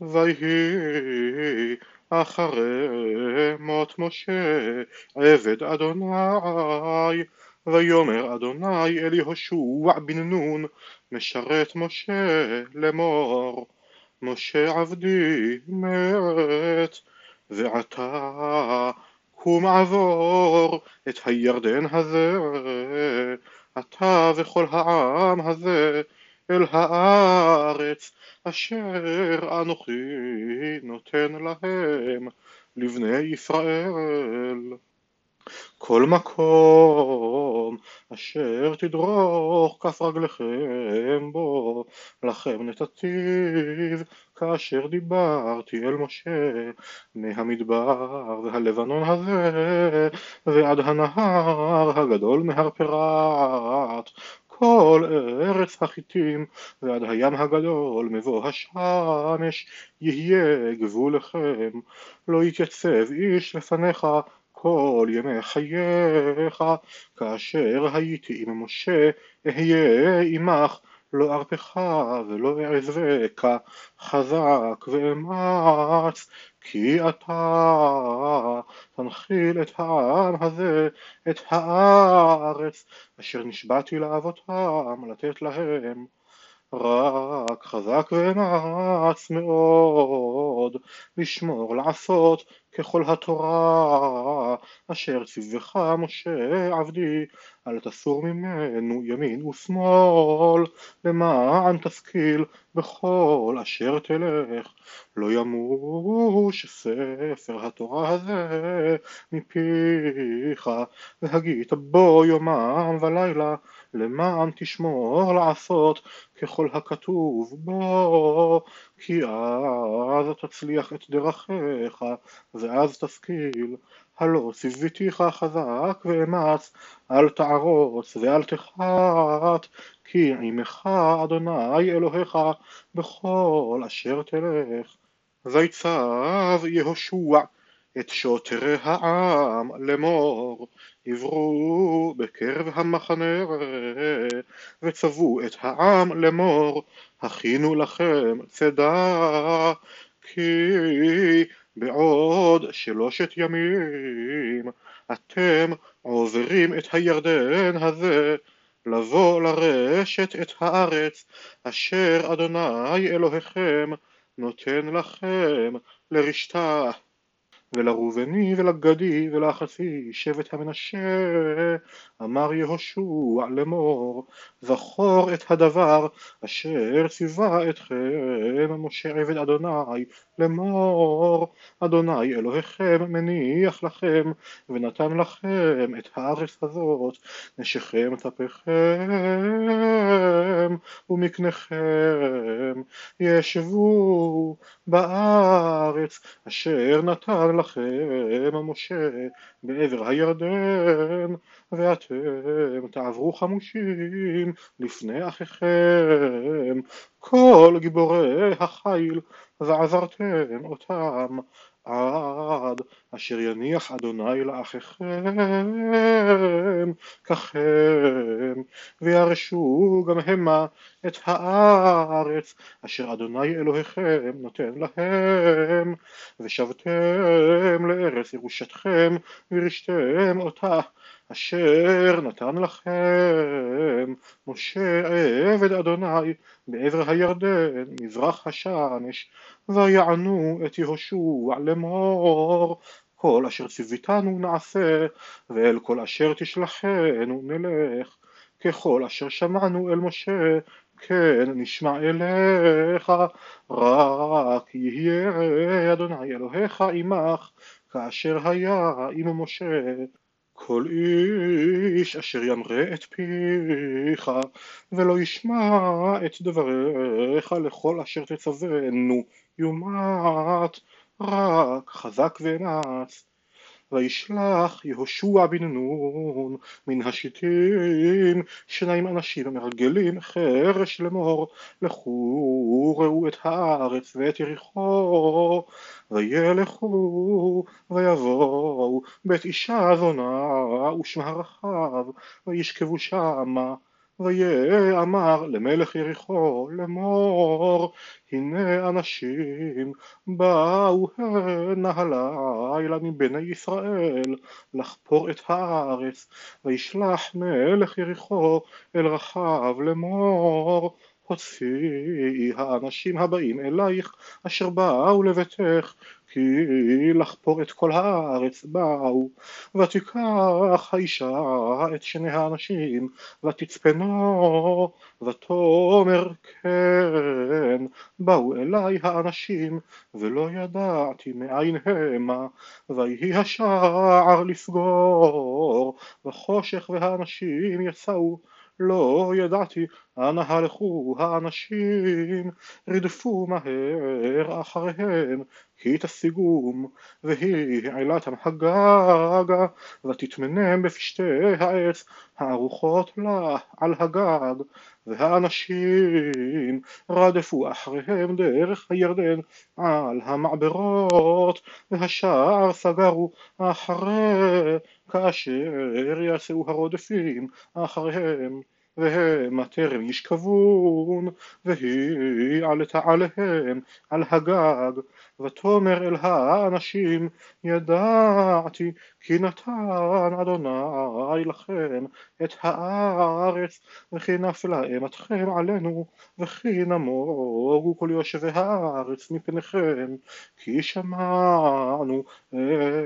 ויהי אחרי מות משה עבד אדוני. ויאמר אדוני אל יהושע בן נון משרת משה לאמור משה עבדי מת ועתה קום עבור את הירדן הזה אתה וכל העם הזה אל הארץ אשר אנוכי נותן להם לבני ישראל. כל מקום אשר תדרוך כף רגליכם בו לכם נתתיו כאשר דיברתי אל משה מהמדבר והלבנון הזה ועד הנהר הגדול מהר פרת כל ארץ החיטים ועד הים הגדול מבוא השמש יהיה גבולכם לא יתייצב איש לפניך כל ימי חייך. כאשר הייתי עם משה אהיה עמך לא ארפך ולא אעזבך חזק ואמץ כי אתה תנחיל את העם הזה את הארץ אשר נשבעתי לאבותם לתת להם. רק חזק ואמץ מאוד לשמור לעשות ככל התורה אשר ציווך משה עבדי אל תסור ממנו ימין ושמאל למען תשכיל בכל אשר תלך. לא ימוש ספר התורה הזה מפיך והגית בו יומם ולילה למען תשמור לעשות ככל הכתוב בו כי אז תצליח את דרכיך ואז תשכיל. הלא ציוויתיך חזק ואמץ אל תערוץ ואל תחת כי עמך אדוני אלוהיך בכל אשר תלך. ויצב יהושע את שוטרי העם לאמור עברו בקרב המחנה וצבו את העם לאמור הכינו לכם צידה כי בעוד שלושת ימים אתם עוברים את הירדן הזה לבוא לרשת את הארץ אשר אדוני אלוהיכם נותן לכם לרשתה ולראובני ולגדי ולחצי שבט המנשה אמר יהושע לאמור זכור את הדבר אשר ציווה אתכם משה עבד אדוני לאמור אדוני אלוהיכם מניח לכם ונתן לכם את הארץ הזאת נשכם טפיכם ומקניכם ישבו בארץ אשר נתן לכם משה בעבר הירדן ואתם תעברו חמושים לפני אחיכם. כל גיבורי החיל ועזרתם אותם עד אשר יניח אדוני לאחיכם ככם וירשו גם המה את הארץ אשר אדוני אלוהיכם נותן להם. ושבתם לארץ ירושתכם וירשתם אותה אשר נתן לכם משה עבד אדוני בעבר הירדן מזרח השמש ויענו את יהושע לאמור כל אשר ציוויתנו נעשה ואל כל אשר תשלחנו נלך. ככל אשר שמענו אל משה כן נשמע אליך. רק יהיה אדוני אלוהיך עמך כאשר היה עם משה כל איש אשר ימרה את פיך ולא ישמע את דבריך לכל אשר תצוונו. יומת רק חזק ואמץ וישלח יהושע בן נון מן השיטים שניים אנשים מרגלים חרש לאמור לכו ראו את הארץ ואת יריחו וילכו ויבואו בית אישה זונה ושמה רחב וישכבו שמה ויאמר למלך יריחו לאמור הנה אנשים באו הנה הלילה מבני ישראל לחפור את הארץ וישלח מלך יריחו אל רחב לאמור הוציאי האנשים הבאים אלייך אשר באו לביתך כי לחפור את כל הארץ באו ותיקח האישה את שני האנשים ותצפנו ותאמר כן באו אליי האנשים ולא ידעתי מאין המה ויהי השער לסגור וחושך והאנשים יצאו לא ידעתי אנה הלכו האנשים רדפו מהר אחריהם כי תשיגום והיא העלתם הגגה ותטמנם בפשטי העץ הארוחות לה על הגג והאנשים רדפו אחריהם דרך הירדן על המעברות והשער סגרו אחרי כאשר יעשו הרודפים אחריהם והמה טרם ישכבון והיא עלתה עליהם על הגג ותאמר אל האנשים ידעתי כי נתן אדוני לכם את הארץ וכי נפלה אימתכם עלינו וכי נמוגו כל יושבי הארץ מפניכם כי שמענו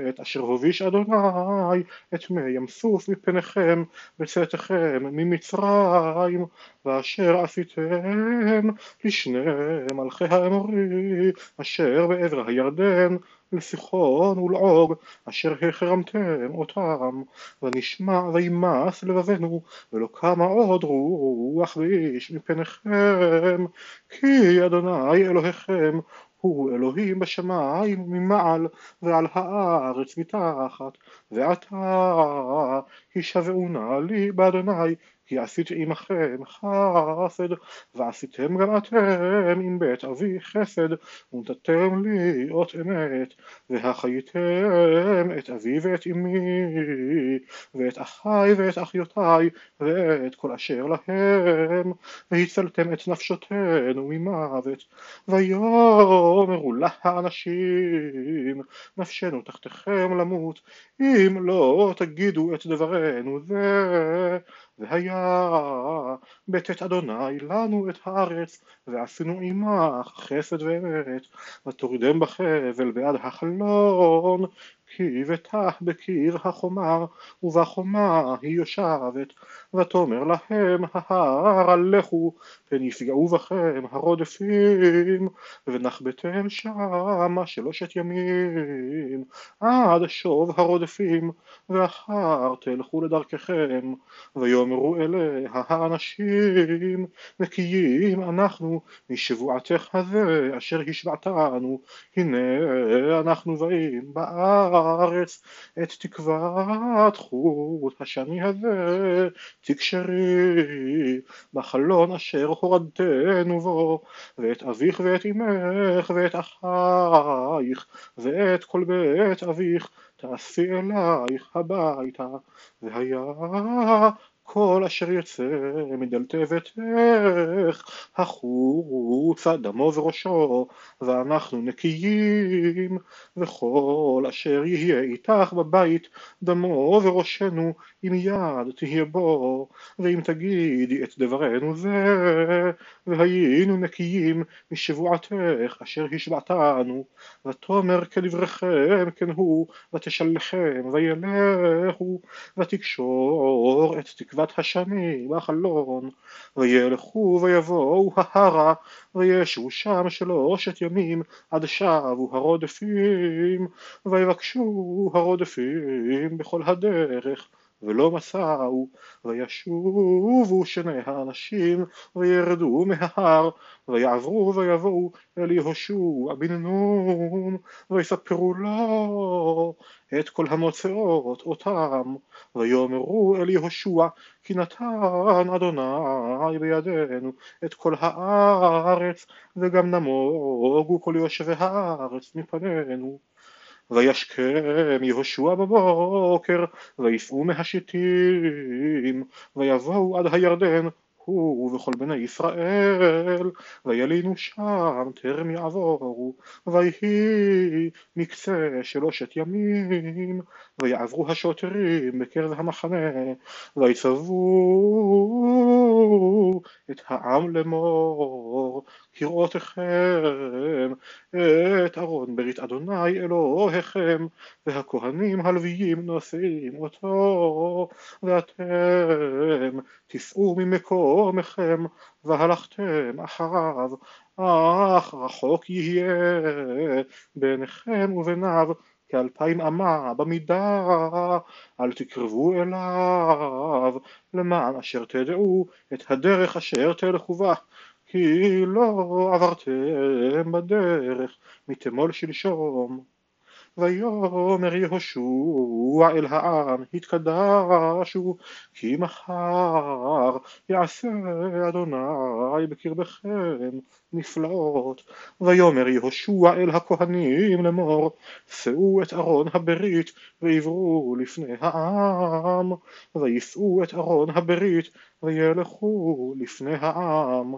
את אשר הוביש אדוני את מי ים סוף מפניכם בצאתכם ממצרים ואשר עשיתם לשני מלכי האמורי אשר בעבר הירדן לסיחון ולעוג אשר החרמתם אותם ונשמע וימס לבבנו ולא קמה עוד רוח ואיש מפניכם כי אדוני אלוהיכם הוא אלוהים בשמיים ממעל ועל הארץ מתחת ועתה הישבעו נא לי באדוני כי עשיתי עמכם חסד ועשיתם גם אתם עם בית אבי חסד ונתתם לי אות אמת והחייתם את אבי ואת אמי ואת אחי ואת אחיותיי ואת כל אשר להם. והצלתם את נפשותינו ממוות ויאמרו לה האנשים נפשנו תחתיכם למות אם לא תגידו את דברנו זה והיה בתת אדוני לנו את הארץ ועשינו עמך חסד ואמת ותורידם בחבל בעד החלון כי בטח בקיר החומה ובחומה היא יושבת ותאמר להם ההר לכו פן יפגעו בכם הרודפים ונחבאתם שמה שלושת ימים. עד שוב הרודפים ואחר תלכו לדרככם ויאמרו אליה האנשים נקיים אנחנו משבועתך הזה אשר השבעתנו. הנה אנחנו באים בארץ את תקוות חוט השני הזה תקשרי בחלון אשר הורדתנו בו ואת אביך ואת אמך ואת אחייך ואת כל בית אביך תעשי אלייך הביתה. והיה כל אשר יצא מדלתי ביתך החוצה דמו וראשו ואנחנו נקיים וכל אשר יהיה איתך בבית דמו וראשנו אם יד תהיה בו. ואם תגידי את דברנו זה והיינו נקיים משבועתך אשר השבעתנו ותאמר כדבריכם כן הוא ותשלחם וילכו ותקשור את תקוות השני בחלון וילכו ויבואו ההרה וישבו שם שלושת ימים עד שבו הרודפים ויבקשו הרודפים בכל הדרך ולא מסעו וישובו שני האנשים וירדו מההר ויעברו ויבואו אל יהושע בן נון ויספרו לו את כל המוצאות אותם ויאמרו אל יהושע כי נתן אדוני בידינו את כל הארץ וגם נמוגו כל יושבי הארץ מפנינו וישכם יהושע בבוקר ויסעו מהשיטים ויבואו עד הירדן הוא וכל בני ישראל וילינו שם טרם יעבורו ויהי מקצה שלושת ימים ויעברו השוטרים בקרב המחנה ויצוו את העם לאמור כראותכם את ארון ברית אדוני אלוהיכם והכהנים הלוויים נושאים אותו ואתם תיסעו ממקומכם והלכתם אחריו אך רחוק יהיה ביניכם וביניו כאלפיים אמה במידה אל תקרבו אליו למען אשר תדעו את הדרך אשר תלכו בה כי לא עברתם בדרך מתמול שלשום. ויאמר יהושע אל העם התקדשו כי מחר יעשה אדוני בקרבכם נפלאות. ויאמר יהושע אל הכהנים לאמור שאו את ארון הברית ועברו לפני העם. ויישאו את ארון הברית וילכו לפני העם